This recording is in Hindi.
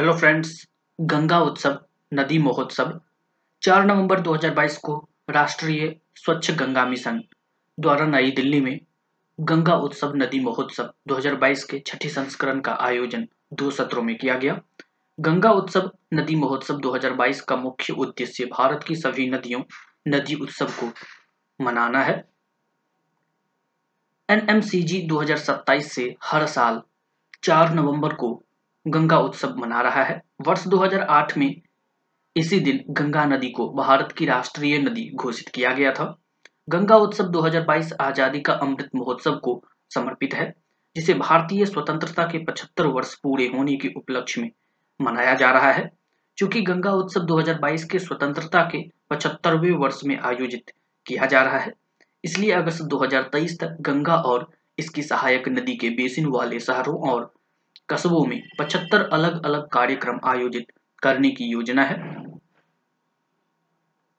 हेलो फ्रेंड्स गंगा उत्सव नदी महोत्सव 4 नवंबर 2022 को राष्ट्रीय स्वच्छ गंगा मिशन द्वारा नई दिल्ली में गंगा उत्सव, नदी महोत्सव 2022 के छठी संस्करण का आयोजन दो सत्रों में किया गया। गंगा उत्सव, नदी महोत्सव 2022 का मुख्य उद्देश्य भारत की सभी नदियों, नदी उत्सव को मनाना है। एनएमसीजी 2027 से हर साल 4 नवंबर को गंगा उत्सव मना रहा है। वर्ष 2008 में इसी दिन गंगा नदी को भारत की राष्ट्रीय नदी घोषित किया गया था। गंगा उत्सव 2022 आज़ादी का अमृत महोत्सव को समर्पित है, जिसे भारतीय स्वतंत्रता के 75 वर्ष पूरे होने के उपलक्ष्य में मनाया जा रहा है। चूँकि गंगा उत्सव 2022 के स्वतंत्रता के 75वें वर्ष में आयोजित किया जा रहा है, इसलिए अगस्त 2023 तक गंगा और इसकी सहायक नदी के बेसिन वाले शहरों और कस्बों में 75 अलग अलग कार्यक्रम आयोजित करने की योजना है।